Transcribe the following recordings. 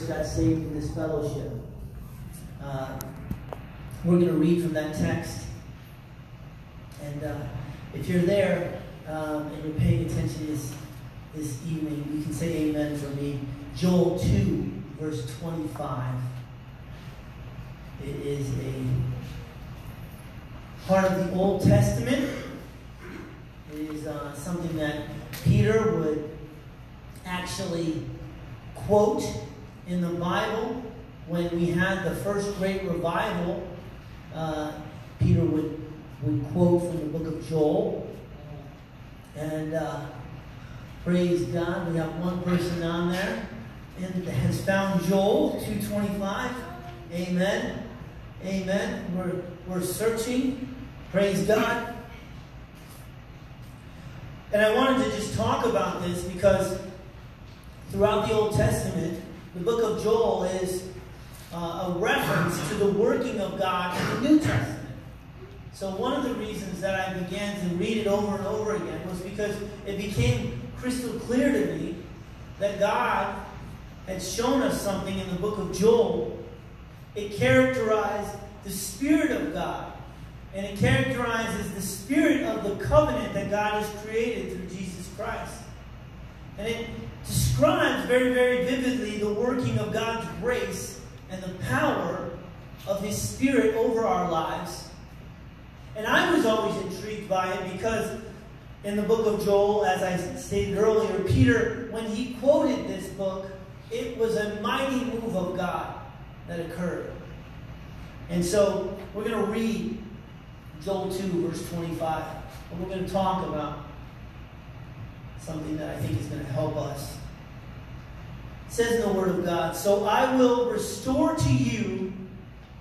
got saved in this fellowship. Uh, we're going to read from that text. And uh, if you're there um, and you're paying attention this, this evening, you can say amen for me. Joel 2, verse 25. It is a part of the Old Testament. It is uh, something that Peter would actually quote in the Bible when we had the first great revival. Uh, Peter would, would quote from the book of Joel. And uh, praise God, we have one person on there and has found Joel 225. Amen. Amen. We're, we're searching. Praise God. And I wanted to just talk about this because throughout the Old Testament, the book of Joel is uh, a reference to the working of God in the New Testament. So, one of the reasons that I began to read it over and over again was because it became crystal clear to me that God had shown us something in the book of Joel. It characterized the Spirit of God, and it characterizes the spirit of the covenant that God has created through Jesus Christ. And it describes very, very vividly the working of God's grace and the power of His Spirit over our lives. And I was always intrigued by it because in the book of Joel, as I stated earlier, Peter, when he quoted this book, it was a mighty move of God that occurred. And so we're going to read Joel 2, verse 25. And we're going to talk about something that I think is going to help us. Says the Word of God, So I will restore to you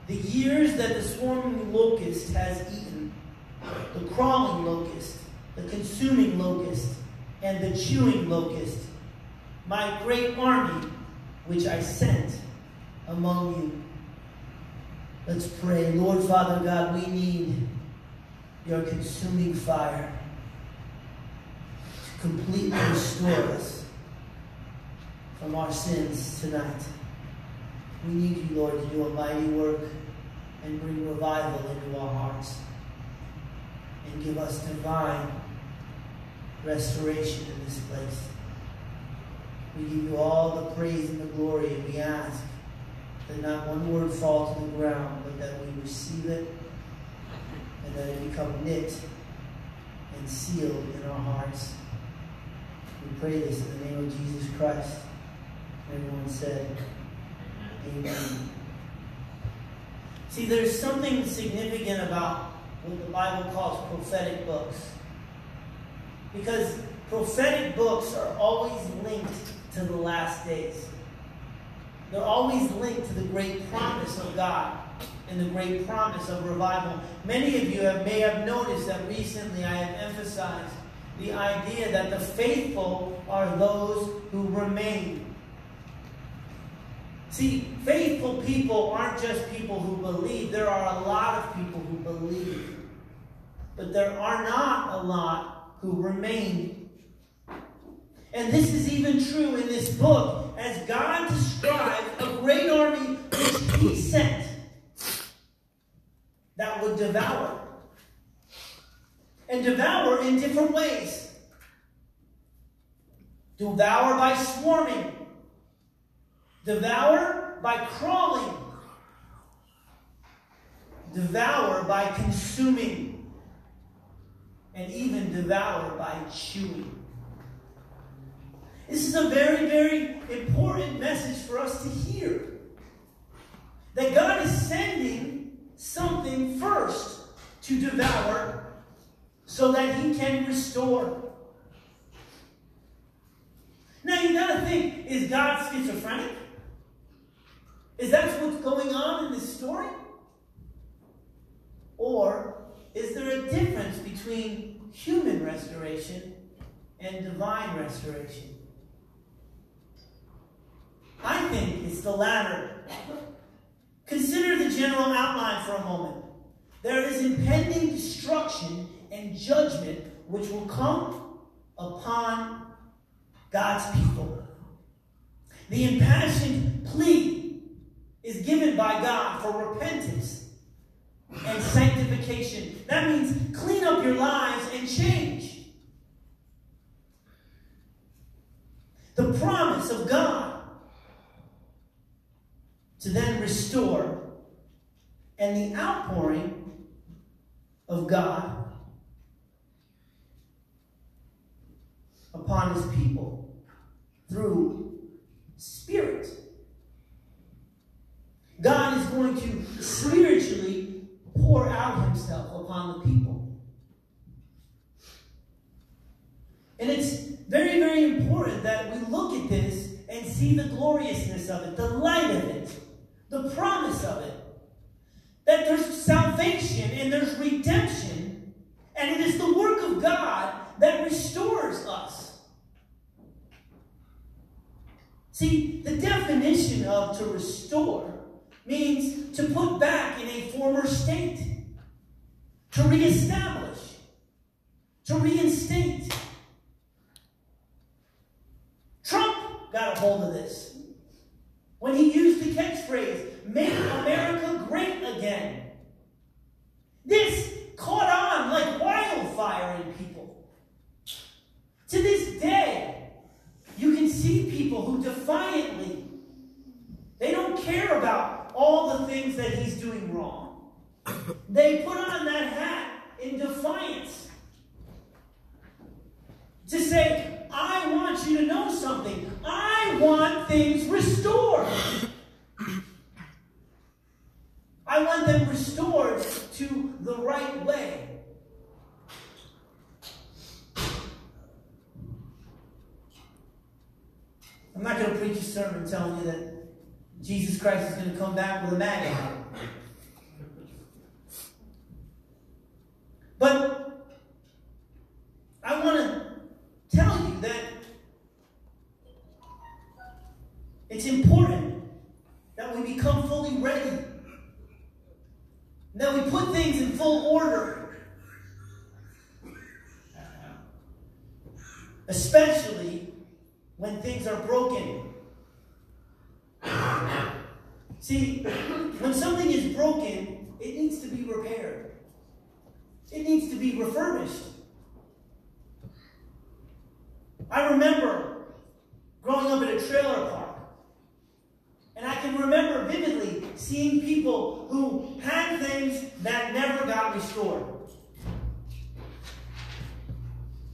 the years that the swarming locust has eaten, the crawling locust, the consuming locust, and the chewing locust, my great army which I sent among you. Let's pray. Lord Father God, we need your consuming fire to completely restore us from our sins tonight. We need you, Lord, to do a mighty work and bring revival into our hearts and give us divine restoration in this place. We give you all the praise and the glory, and we ask that not one word fall to the ground, but that we receive it and that it become knit and sealed in our hearts. We pray this in the name of Jesus Christ. Everyone said, Amen. See, there's something significant about what the Bible calls prophetic books. Because prophetic books are always linked to the last days. They're always linked to the great promise of God and the great promise of revival. Many of you have, may have noticed that recently I have emphasized the idea that the faithful are those who remain. See, faithful people aren't just people who believe. There are a lot of people who believe. But there are not a lot who remain. And this is even true in this book as God describes a great army which he sent that would devour. And devour in different ways. Devour by swarming. Devour by crawling. Devour by consuming. And even devour by chewing. This is a very, very important message for us to hear. That God is sending something first to devour so that he can restore. Now you gotta think, is God schizophrenic? Is that what's going on in this story? Or is there a difference between human restoration and divine restoration? I think it's the latter. Consider the general outline for a moment. There is impending destruction and judgment which will come upon God's people. The impassioned plea for repentance and sanctification. That means clean up your lives and change. The promise of God to then restore and the outpouring of God upon his people through spirit. God is going to spiritually pour out himself upon the people. And it's very, very important that we look at this and see the gloriousness of it, the light of it, the promise of it. That there's salvation and there's redemption, and it is the work of God that restores us. See, the definition of to restore means to put back in a former state, to reestablish, to reinstate. Trump got a hold of this when he used the catchphrase, make America great again. This caught on like wildfire in people. To this day, you can see people who defiantly, they don't care about all the things that he's doing wrong. They put on that hat in defiance to say, I want you to know something. I want things restored. I want them restored to the right way. I'm not going to preach a sermon telling you that Jesus Christ is going to come back with a maggot. But I want to tell you that it's important that we become fully ready, that we put things in full order, especially when things are broken. See, when something is broken, it needs to be repaired. It needs to be refurbished. I remember growing up at a trailer park. And I can remember vividly seeing people who had things that never got restored.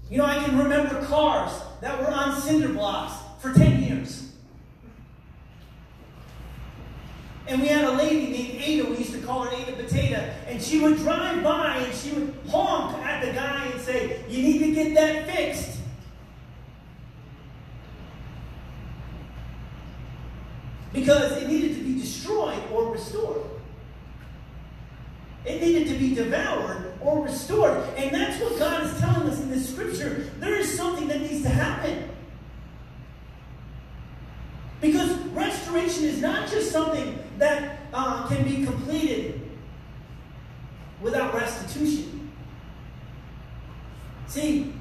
You know, I can remember cars that were on cinder blocks for 10 years. And we had a lady named Ada, we used to call her Ada Potato, and she would drive by and she would honk at the guy and say, You need to get that fixed. Because it needed to be destroyed or restored. It needed to be devoured or restored. And that's what God is telling us in this scripture. There is something that needs to happen. Because restoration is not just something that uh, can be completed without restitution. See,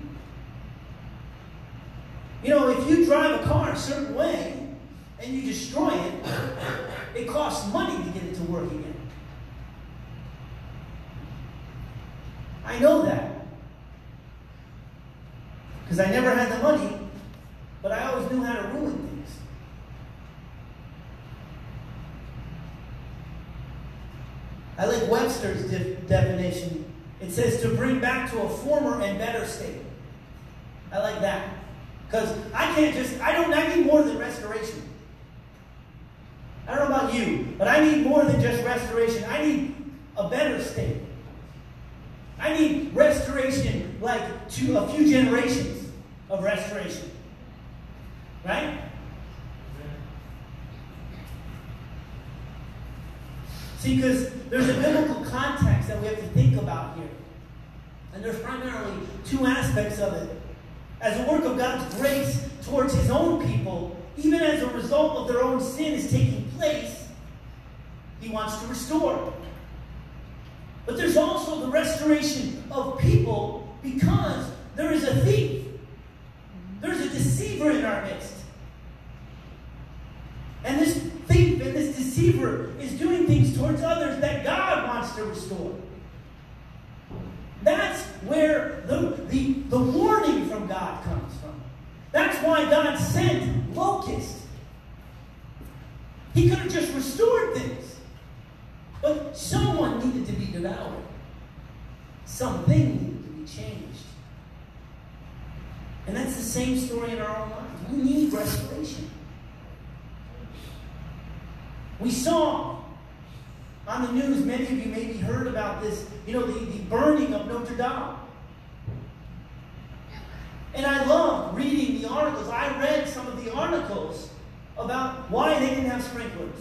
you know, if you drive a car a certain way and you destroy it, it costs money to get it to work again. I know that. Because I never had the money, but I always knew how to ruin things. I like Webster's de- definition. It says to bring back to a former and better state. I like that. Because I can't just, I don't, I need more than restoration. I don't know about you, but I need more than just restoration. I need a better state. I need restoration like to a few generations of restoration. Right? See, because there's a biblical context that we have to think about here. And there's primarily two aspects of it. As a work of God's grace towards his own people, even as a result of their own sin is taking place, he wants to restore. But there's also the restoration of people because there is a thief. There's And this thief and this deceiver is doing things towards others that God wants to restore. That's where the, the, the warning from God comes from. That's why God sent locusts. He could have just restored things. But someone needed to be devoured. Something needed to be changed. And that's the same story in our own lives. We need restoration. We saw on the news, many of you maybe heard about this, you know, the, the burning of Notre Dame. And I love reading the articles. I read some of the articles about why they didn't have sprinklers,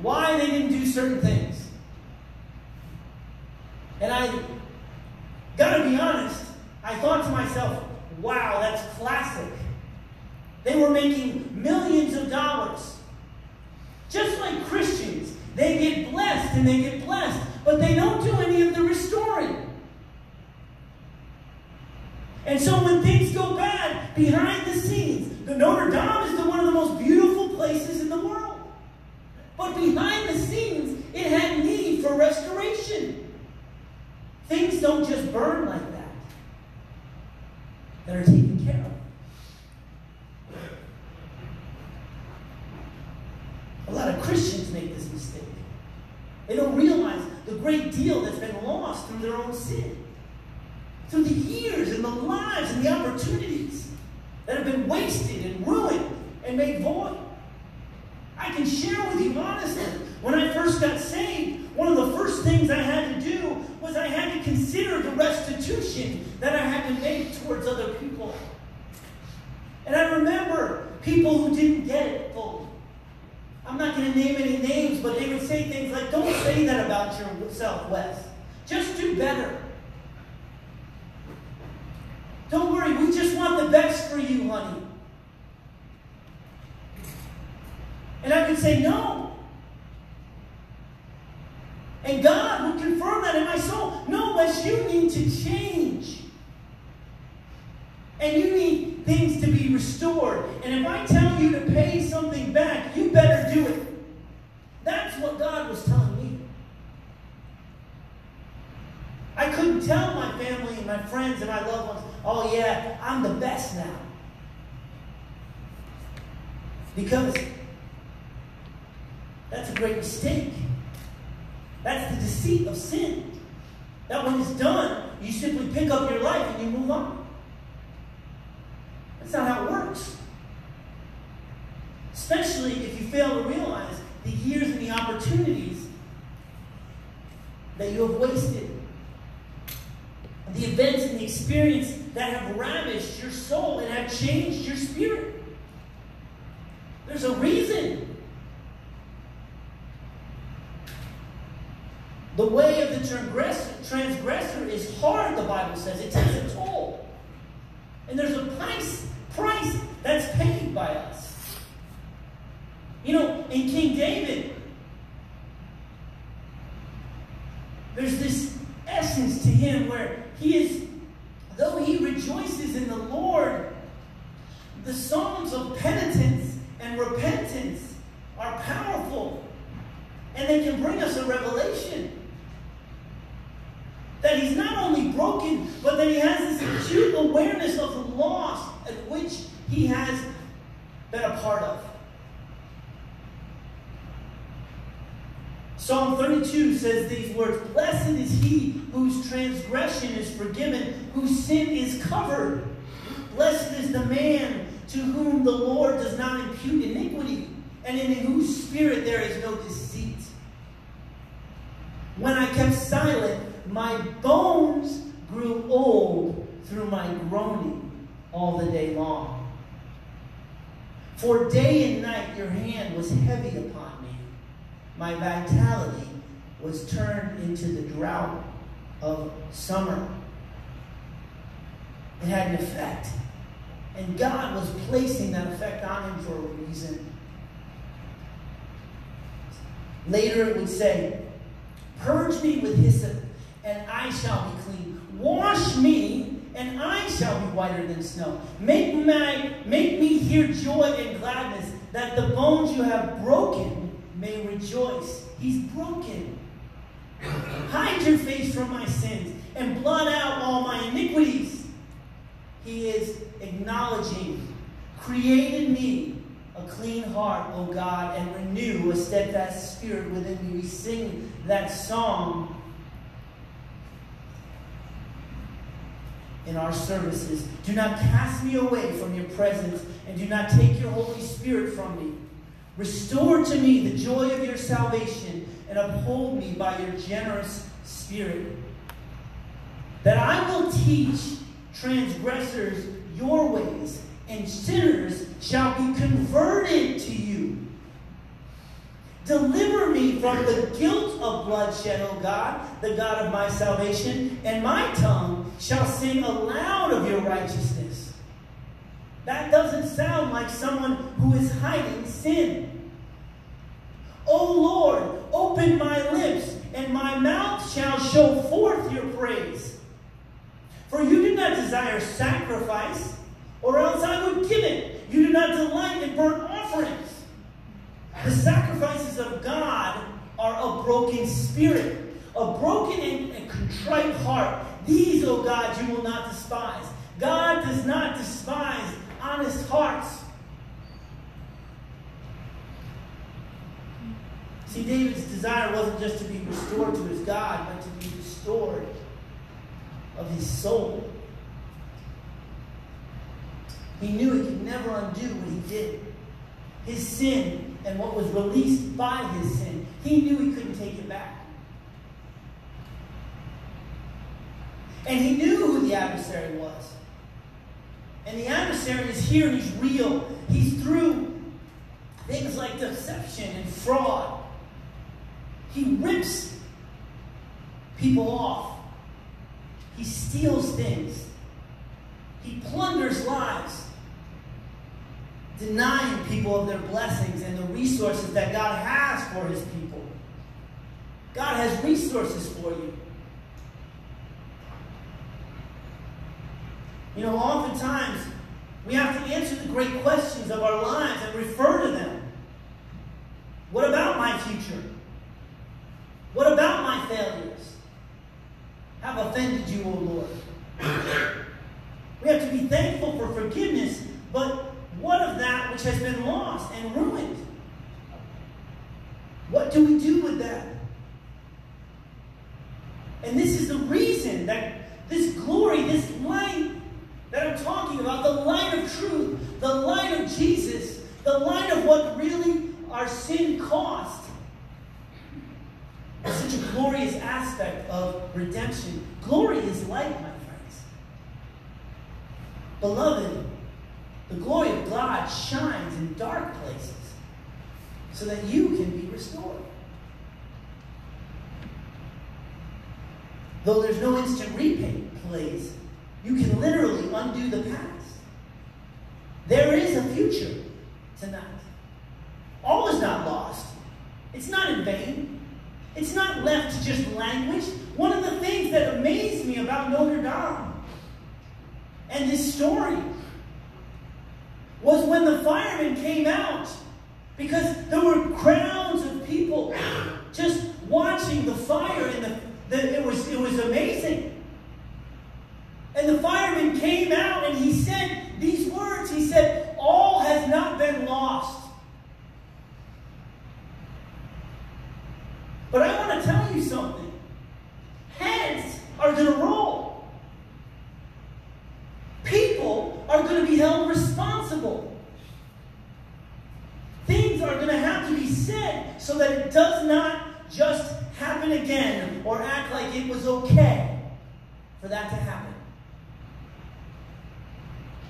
why they didn't do certain things. And I got to be honest, I thought to myself, wow, that's classic. They were making millions of dollars. Just like Christians, they get blessed and they get blessed, but they don't do any of the restoring. And so when things go bad behind the scenes, the Notre Dame is the, one of the most beautiful places in the world. But behind the scenes, it had need for restoration. Things don't just burn like that. That are taken care of. A lot of Christians make this mistake. They don't realize the great deal that's been lost through their own sin through the years and the lives and the opportunities that have been wasted and ruined and made void. I can share with you honestly, when I first got saved, one of the first things I had to do was I had to consider the restitution that I had to make towards other people. And I remember people who didn't get it fully. I'm going to name any names, but they would say things like, don't say that about yourself, Wes. Just do better. Don't worry, we just want the best for you, honey. And I could say, no. And God would confirm that in my soul. No, Wes, you need to change. And you need things to be restored. And if I tell you to pay something back, you better do it. That's what God was telling me. I couldn't tell my family and my friends and my loved ones, oh yeah, I'm the best now. Because that's a great mistake. That's the deceit of sin. That when it's done, you simply pick up your life and you move on. That's not how it works. Especially if you fail to realize the years and the opportunities that you have wasted the events and the experience that have ravished your soul and have changed your spirit. There's a reason. The way of the transgressor is hard, the Bible says. It takes a toll. And there's a price, price that's paid by us. You know, in King David, there's this essence to him where he is, though he rejoices in the Lord, the songs of penitence and repentance are powerful. And they can bring us a revelation. That he's not only broken, but that he has this acute awareness of the loss at which he has been a part of. Psalm 32 says these words Blessed is he whose transgression is forgiven, whose sin is covered. Blessed is the man to whom the Lord does not impute iniquity, and in whose spirit there is no deceit. When I kept silent, my bones grew old through my groaning all the day long. For day and night your hand was heavy upon me. my vitality was turned into the drought of summer. It had an effect. And God was placing that effect on him for a reason. Later it would say, Purge me with hyssop, and I shall be clean. Wash me, and I shall be whiter than snow. Make, my, make me hear joy and gladness, that the bones you have broken may rejoice. He's broken. Hide your face from my sins and blot out all my iniquities. He is acknowledging, create in me a clean heart, O God, and renew a steadfast spirit within me. We sing that song in our services. Do not cast me away from your presence, and do not take your Holy Spirit from me. Restore to me the joy of your salvation, and uphold me by your generous spirit. That I will teach transgressors your ways, and sinners shall be converted to you. Deliver me from the guilt of bloodshed, O God, the God of my salvation, and my tongue shall sing aloud of your righteousness. That doesn't sound like someone who is hiding sin. O Lord, open my lips, and my mouth shall show forth your praise. For you do not desire sacrifice, or else I would give it. You do not delight in burnt offerings. The sacrifices of God are a broken spirit, a broken and, contrite heart. These, O oh God, you will not despise. God does not despise honest hearts. See, David's desire wasn't just to be restored to his God, but to be restored of his soul. He knew he could never undo what he did. His sin and what was released by his sin. He knew he couldn't take it back. And he knew who the adversary was. And the adversary is here and he's real. He's through things like deception and fraud. He rips people off. He steals things. He plunders lives denying people of their blessings and the resources that God has for his people. God has resources for you. You know, oftentimes we have to answer the great questions of our lives and refer to them. What about my future? What about my failures? Have offended you, O Lord? We have to be thankful for forgiveness, but what of that which has been lost and ruined? What do we do with that? And this is the reason that this glory, this light that I'm talking about, the light of truth, the light of Jesus, the light of what really our sin cost, is such a glorious aspect of redemption. Glory is light, my friends. Beloved, the glory of God shines in dark places so that you can be restored. Though there's no instant replays, you can literally undo the past. There is a future tonight. All is not lost. It's not in vain. It's not left to just language. One of the things that amazed me about Notre Dame and this story was when the firemen came out because there were crowds of people just watching the fire and the, the, it was it was amazing. And the fireman came out and he said these words. He said, All has not been lost. But I want to tell you something. Heads are going to roll people are going to be held responsible. Things are going to have to be said so that it does not just happen again or act like it was okay for that to happen.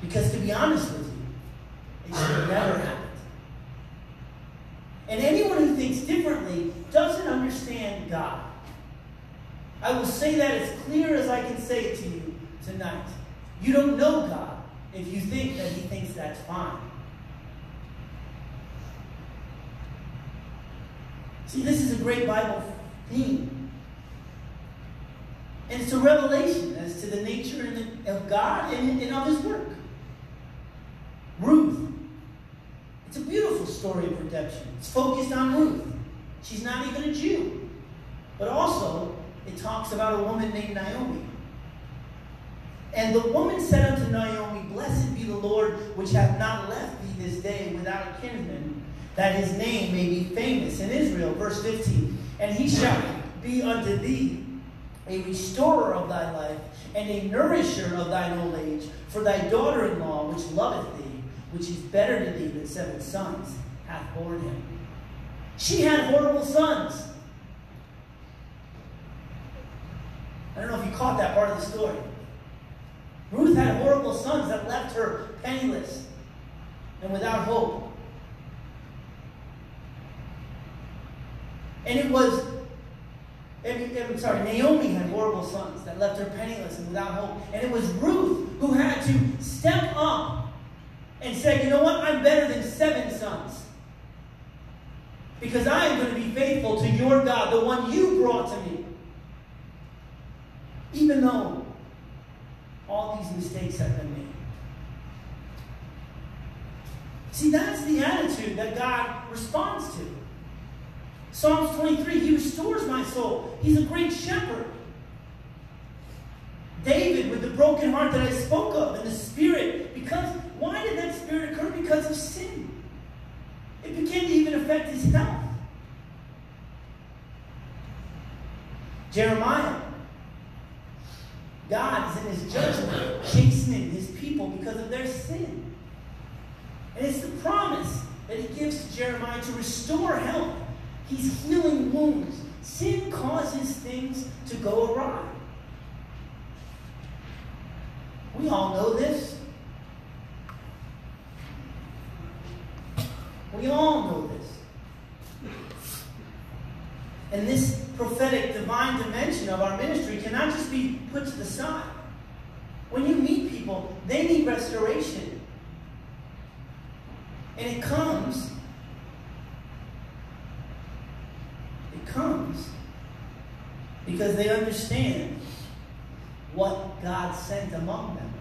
Because to be honest with you, it should have never happened. And anyone who thinks differently doesn't understand God. I will say that as clear as I can say it to you tonight. You don't know God if you think that He thinks that's fine. See, this is a great Bible theme. And it's a revelation as to the nature of God and, and of His work. Ruth. It's a beautiful story. story of redemption. It's focused on Ruth. She's not even a Jew. But also, it talks about a woman named Naomi. And the woman said unto Naomi, Blessed be the Lord, which hath not left thee this day without a kinsman, that his name may be famous in Israel. Verse 15. And he shall be unto thee a restorer of thy life, and a nourisher of thine old age. For thy daughter in law, which loveth thee, which is better to thee than seven sons, hath borne him. She had horrible sons. I don't know if you caught that part of the story. Ruth had horrible sons that left her penniless and without hope. And it was, I'm sorry, Naomi had horrible sons that left her penniless and without hope. And it was Ruth who had to step up and say, you know what, I'm better than seven sons. Because I am going to be faithful to your God, the one you brought to me. Even though all these mistakes have been made. See, that's the attitude that God responds to. Psalms 23, He restores my soul. He's a great shepherd. David, with the broken heart that I spoke of, and the spirit, because why did that spirit occur? Because of sin. It began to even affect his health. Jeremiah, God is in his judgment, chastening his people because of their sin. And it's the promise that he gives to Jeremiah to restore health. He's healing wounds. Sin causes things to go awry. We all know this. We all know this. And this prophetic divine dimension of our ministry cannot just be put to the side. When you meet people, they need restoration. And it comes, it comes because they understand what God sent among them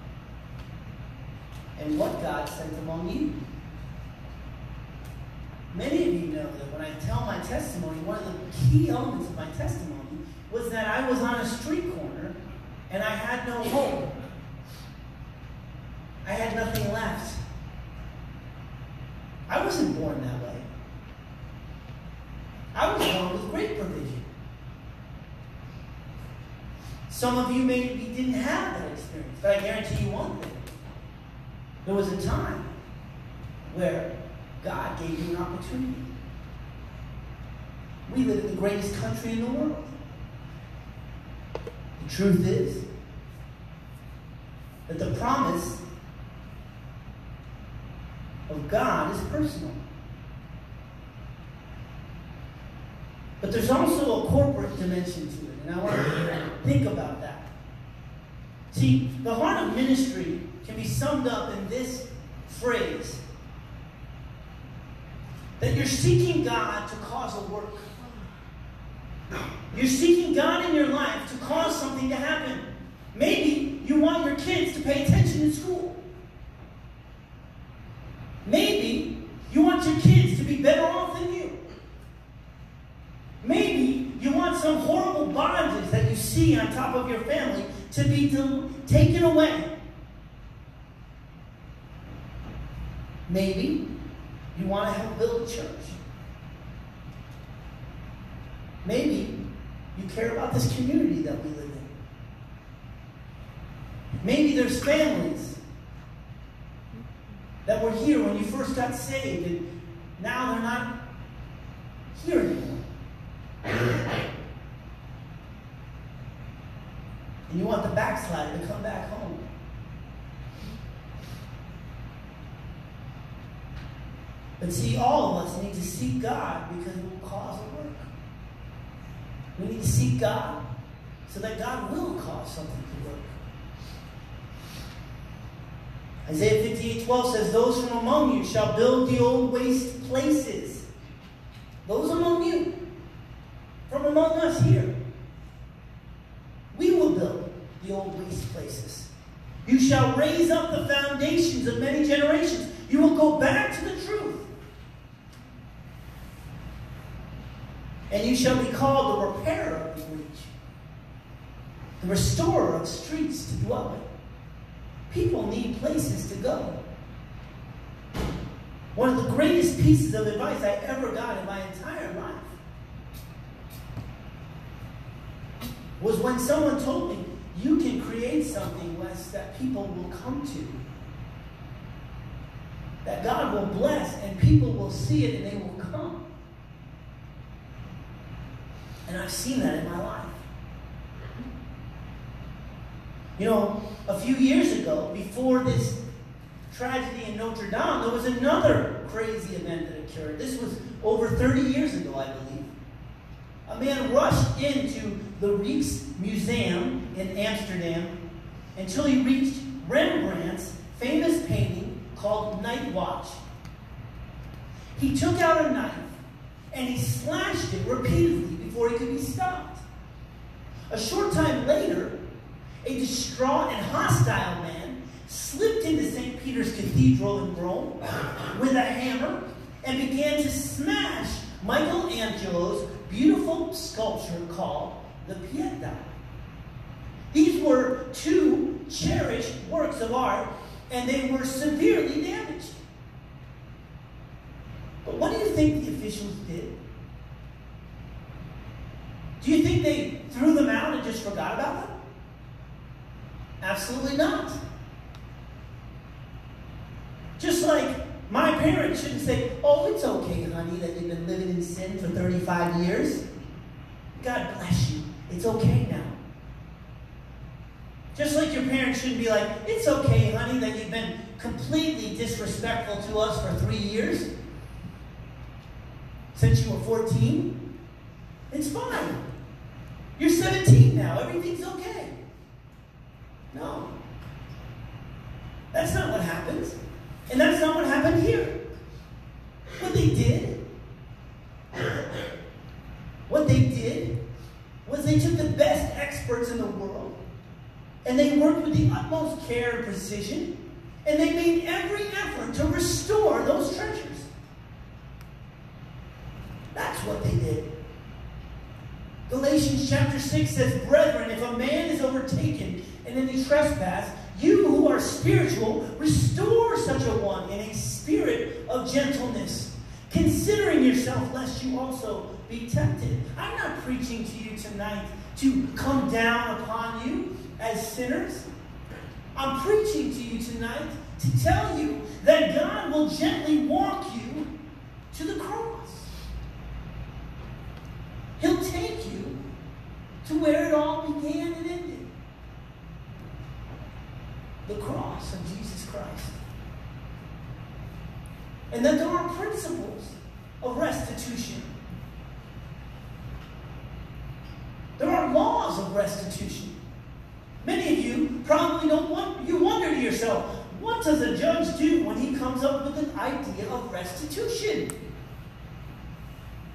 and what God sent among you. Many of you know that when I tell my testimony, one of the key elements of my testimony was that I was on a street corner and I had no hope. I had nothing left. I wasn't born that way. I was born with great provision. Some of you maybe didn't have that experience, but I guarantee you one thing. There was a time where God gave you an opportunity. We live in the greatest country in the world. The truth is that the promise of God is personal. But there's also a corporate dimension to it, and I want to think about that. See, the heart of ministry can be summed up in this phrase that you're seeking God to cause a work. You're seeking God in your life to cause something to happen. Maybe you want your kids to pay attention in school. Maybe you want your kids to be better off than you. Maybe you want some horrible bondage that you see on top of your family to be taken away. Maybe you want to help build a church. Maybe you care about this community that we live in. Maybe there's families that were here when you first got saved and now they're not here anymore. And backslider to come back home. But see, all of us need to seek God because it will cause a work. We need to seek God so that God will cause something to work. Isaiah 58 12 says, Those from among you shall build the old waste places. Those among you, from among us here, the old waste places. You shall raise up the foundations of many generations. You will go back to the truth. And you shall be called the repairer of the breach, the restorer of streets to dwell in. People need places to go. One of the greatest pieces of advice I ever got in my entire life was when someone told me, you can create something, Wes, that people will come to. That God will bless and people will see it and they will come. And I've seen that in my life. You know, a few years ago, before this tragedy in Notre Dame, there was another crazy event that occurred. This was over 30 years ago, I believe. A man rushed into the Rijksmuseum in Amsterdam until he reached Rembrandt's famous painting called Night Watch. He took out a knife and he slashed it repeatedly before he could be stopped. A short time later, a distraught and hostile man slipped into St. Peter's Cathedral in Rome with a hammer and began to smash Michelangelo's beautiful sculpture called the Pietà. These were two cherished works of art, and they were severely damaged. But what do you think the officials did? Do you think they threw them out and just forgot about them? Absolutely not. Just like my parents shouldn't say, oh, it's okay, honey, that you've been living in sin for 35 years. God bless you. It's okay now. Just like your parents shouldn't be like, it's okay, honey, that you've been completely disrespectful to us for three years since you were 14. It's fine. You're 17 now. Everything's okay. No. That's not what happens. And that's not what happened here. What they did, what they did was they took the best experts in the world and they worked with the utmost care and precision and they made every effort to restore those treasures. That's what they did. Galatians chapter 6 says, Brethren, if a man is overtaken and in any trespass, you who are spiritual, restore such a one in a spirit of gentleness, considering yourself lest you also be tempted. I'm not preaching to you tonight to come down upon you as sinners. I'm preaching to you tonight to tell you that God will gently walk you to the cross. He'll take you to where it all began and ended the cross of Jesus Christ. And that there are principles of restitution. There are laws of restitution. Many of you probably don't want, you wonder to yourself, what does a judge do when he comes up with an idea of restitution?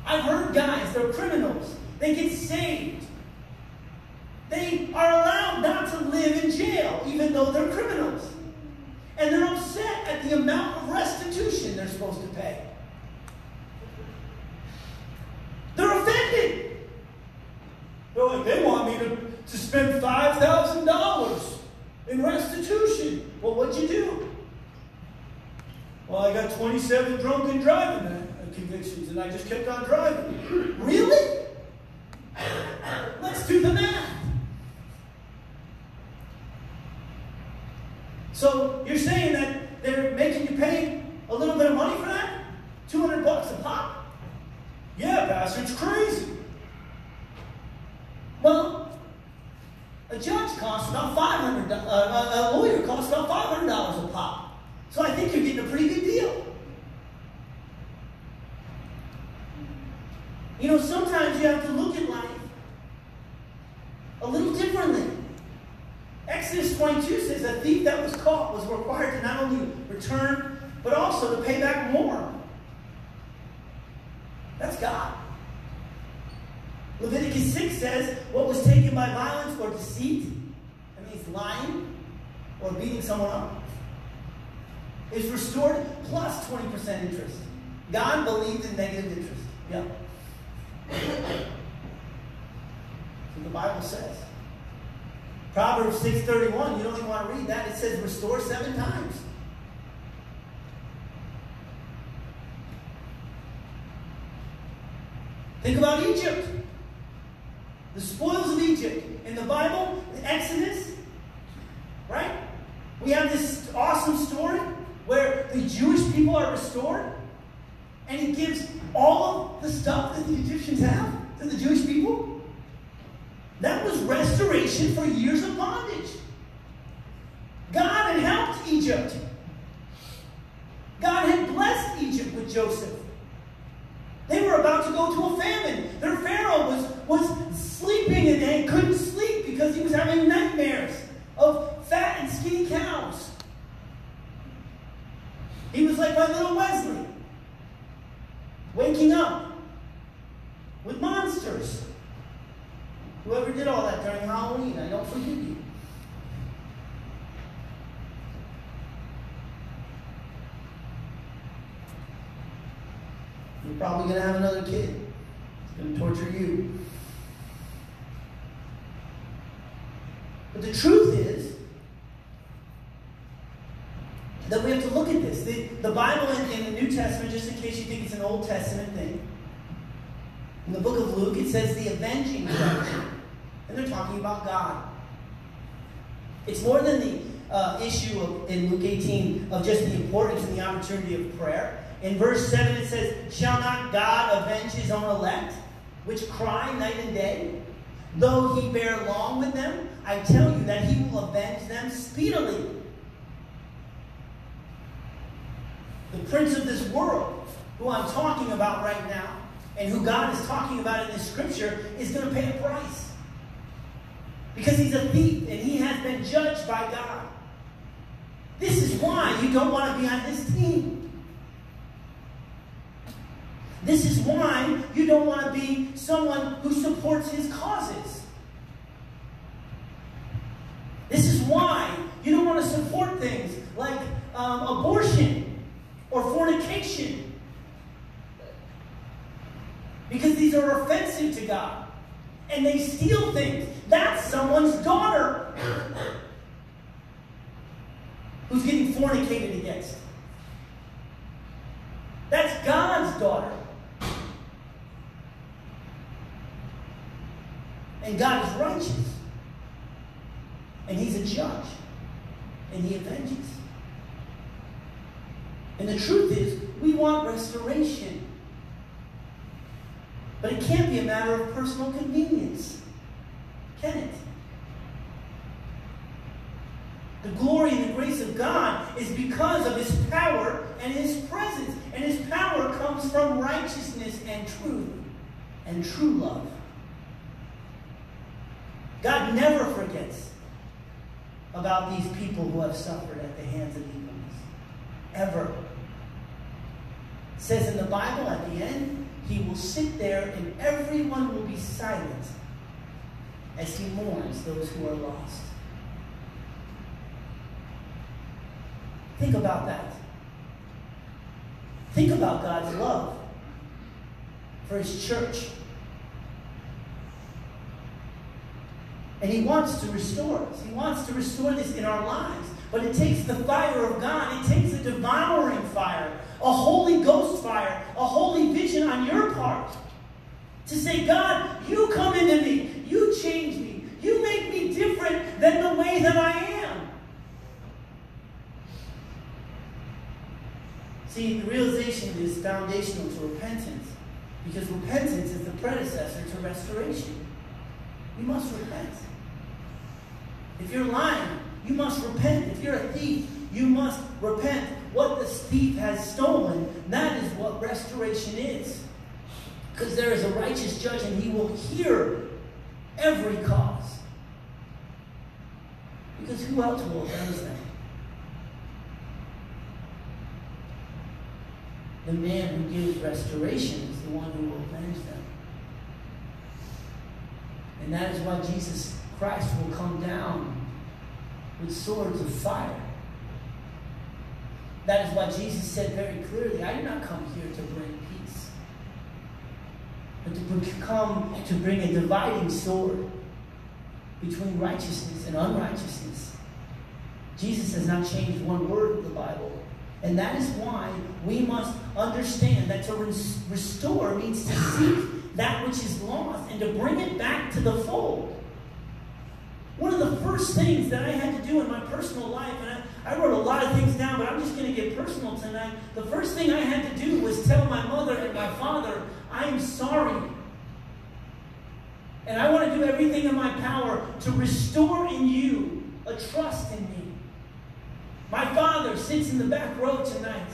I've heard guys, they're criminals. They get saved. They are allowed not to live in jail, even though they're criminals. And they're upset at the amount of restitution they're supposed to pay. They're offended. They're like, they want me to, to spend $5,000 in restitution. Well, what'd you do? Well, I got 27 drunken driving uh, convictions and I just kept on driving. Really? Let's do the math. So you're saying that they're making you pay a little bit of money for that? 200 bucks a pop? Yeah, Pastor, it's crazy. Well, a judge costs about 500 uh, a lawyer costs about $500 a pop. So I think you're getting a pretty good deal. You know, sometimes you have to look at life a little differently. Exodus 22 says a thief that was caught was required to not only return, but also to pay back more. That's God. Leviticus 6 says what was taken by violence or deceit, that means lying or beating someone up, is restored plus 20% interest. God believed in negative interest. Yeah. So the Bible says. Proverbs 6.31, you don't even want to read that. It says restore seven times. Think about Egypt. The spoils of Egypt. In the Bible, the Exodus, right? We have this awesome story where the Jewish people are restored, and he gives all of the stuff that the Egyptians have to the Jewish people. That was restoration for years of bondage. God had helped Egypt. God had blessed Egypt with Joseph. They were about to go to a famine. Their Pharaoh was, was sleeping and they couldn't sleep because he was having nightmares of fat and skinny cows. He was like my little Wesley, waking up with monsters. Whoever did all that during Halloween, I don't forgive you. You're probably going to have another kid. It's going to torture you. But the truth is that we have to look at this. The, the Bible in, in the New Testament, just in case you think it's an Old Testament thing, in the book of Luke, it says the avenging judge. And they're talking about God. It's more than the uh, issue of, in Luke 18 of just the importance and the opportunity of prayer. In verse 7, it says, Shall not God avenge his own elect, which cry night and day? Though he bear long with them, I tell you that he will avenge them speedily. The prince of this world, who I'm talking about right now, and who God is talking about in this scripture, is going to pay a price. Because he's a thief and he has been judged by God. This is why you don't want to be on his team. This is why you don't want to be someone who supports his causes. This is why you don't things like um, abortion or fornication. Because these are offensive to God. And they steal things. That's someone's daughter who's getting fornicated against. That's God's daughter. And God is righteous. And He's a judge. And He avenges. And the truth is, we want restoration. But it can't be a matter of personal convenience. Can it? The glory and the grace of God is because of His power and His presence. And His power comes from righteousness and truth and true love. God never forgets about these people who have suffered at the hands of evilness. Ever. It says in the Bible at the end, he will sit there and everyone will be silent as he mourns those who are lost. Think about that. Think about God's love for his church. And he wants to restore us. He wants to restore this in our lives. But it takes the fire of God. It takes a devouring fire, a Holy Ghost fire, a holy vision on your part. To say, God, you come into me. You change me. You make me different than the way that I am. See, the realization is foundational to repentance. Because repentance is the predecessor to restoration. You must repent. If you're lying, you must repent. If you're a thief, you must repent. What the thief has stolen, that is what restoration is. Because there is a righteous judge and he will hear every cause. Because who else will avenge them? The man who gives restoration is the one who will avenge them. And that is why Jesus Christ will come down with swords of fire. That is why Jesus said very clearly, I did not come here to bring peace, but to come to bring a dividing sword. between righteousness and unrighteousness. Jesus has not changed one word of the Bible. And that is why we must understand that to restore means to seek that which is lost and to bring it back to the fold. One of the first things that I had to do in my personal life, and I, I wrote a lot of things down, but I'm just going to get personal tonight. The first thing I had to do was tell my mother and my father, I'm sorry. And I want to do everything in my power to restore in you a trust in me. My father sits in the back row tonight,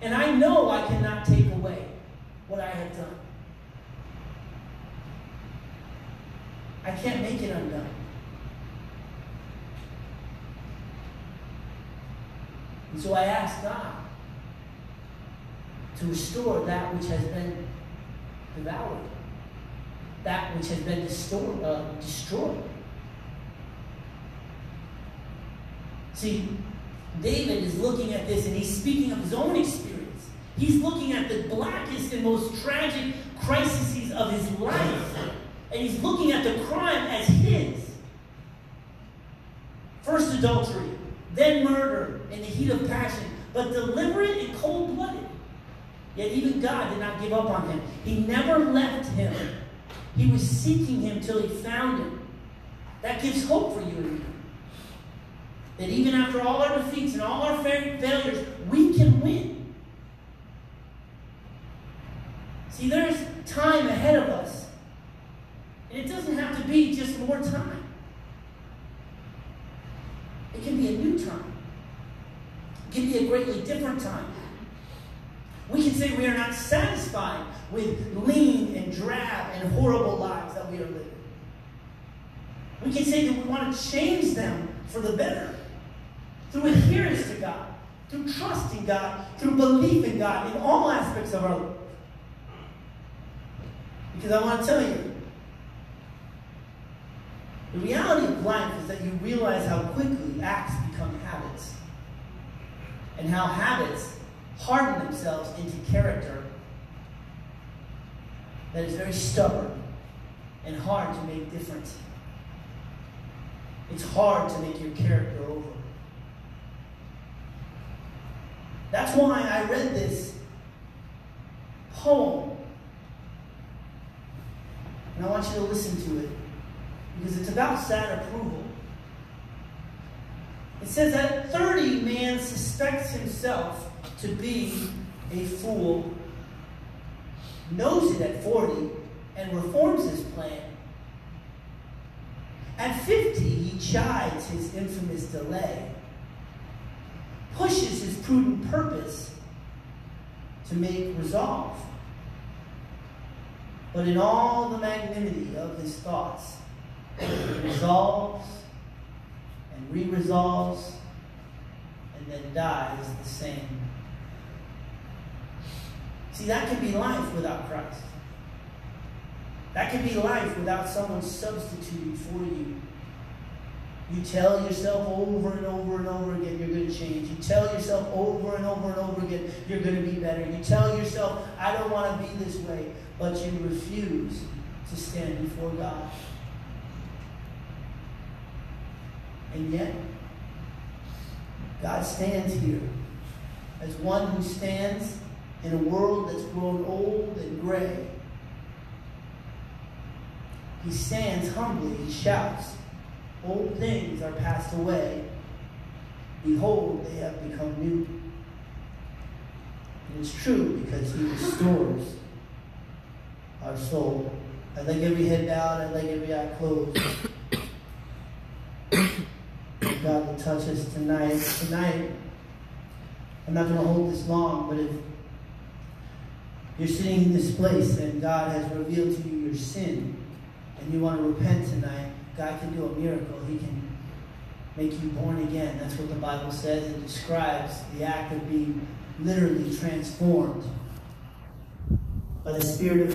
and I know I cannot take away what I have done. I can't make it undone. And so I ask God to restore that which has been devoured, that which has been. Uh, destroyed. See, David is looking at this and he's speaking of his own experience. He's looking at the blackest and most tragic crises of his life. And he's looking at the crime as his. First adultery, then murder in the heat of passion, but deliberate and cold blooded. Yet even God did not give up on him. He never left him. He was seeking him till he found him. That gives hope for you and me. That even after all our defeats and all our failures, we can win. See, there's time ahead of us. Be just more time. It can be a new time. It can be a greatly different time. We can say we are not satisfied with lean and drab and horrible lives that we are living. We can say that we want to change them for the better through adherence to God, through trust in God, through belief in God in all aspects of our life. Because I want to tell you, the reality of life is that you realize how quickly acts become habits, and how habits harden themselves into character that is very stubborn and hard to make different. It's hard to make your character over. That's why I read this poem. And I want you to listen to it because it's about sad approval. It says that 30 man suspects himself to be a fool, knows it at 40, and reforms his plan. At 50, he chides his infamous delay pushes his prudent purpose to make resolve. But in all the magnanimity of his thoughts, he resolves and re resolves and then dies the same. See, that can be life without Christ. That can be life without someone substituting for you you tell yourself over and over and over again you're going to change. You tell yourself over and over and over again you're going to be better. You tell yourself, I don't want to be this way, but you refuse to stand before God. And yet, God stands here as one who stands in a world that's grown old and gray. He stands humbly, he shouts, Old things are passed away. Behold, they have become new. And it's true because he restores our soul. I'd like every head bowed, I'd like every eye closed. Touch us tonight. Tonight, I'm not going to hold this long, but if you're sitting in this place and God has revealed to you your sin and you want to repent tonight, God can do a miracle. He can make you born again. That's what the Bible says. It describes the act of being literally transformed by the Spirit of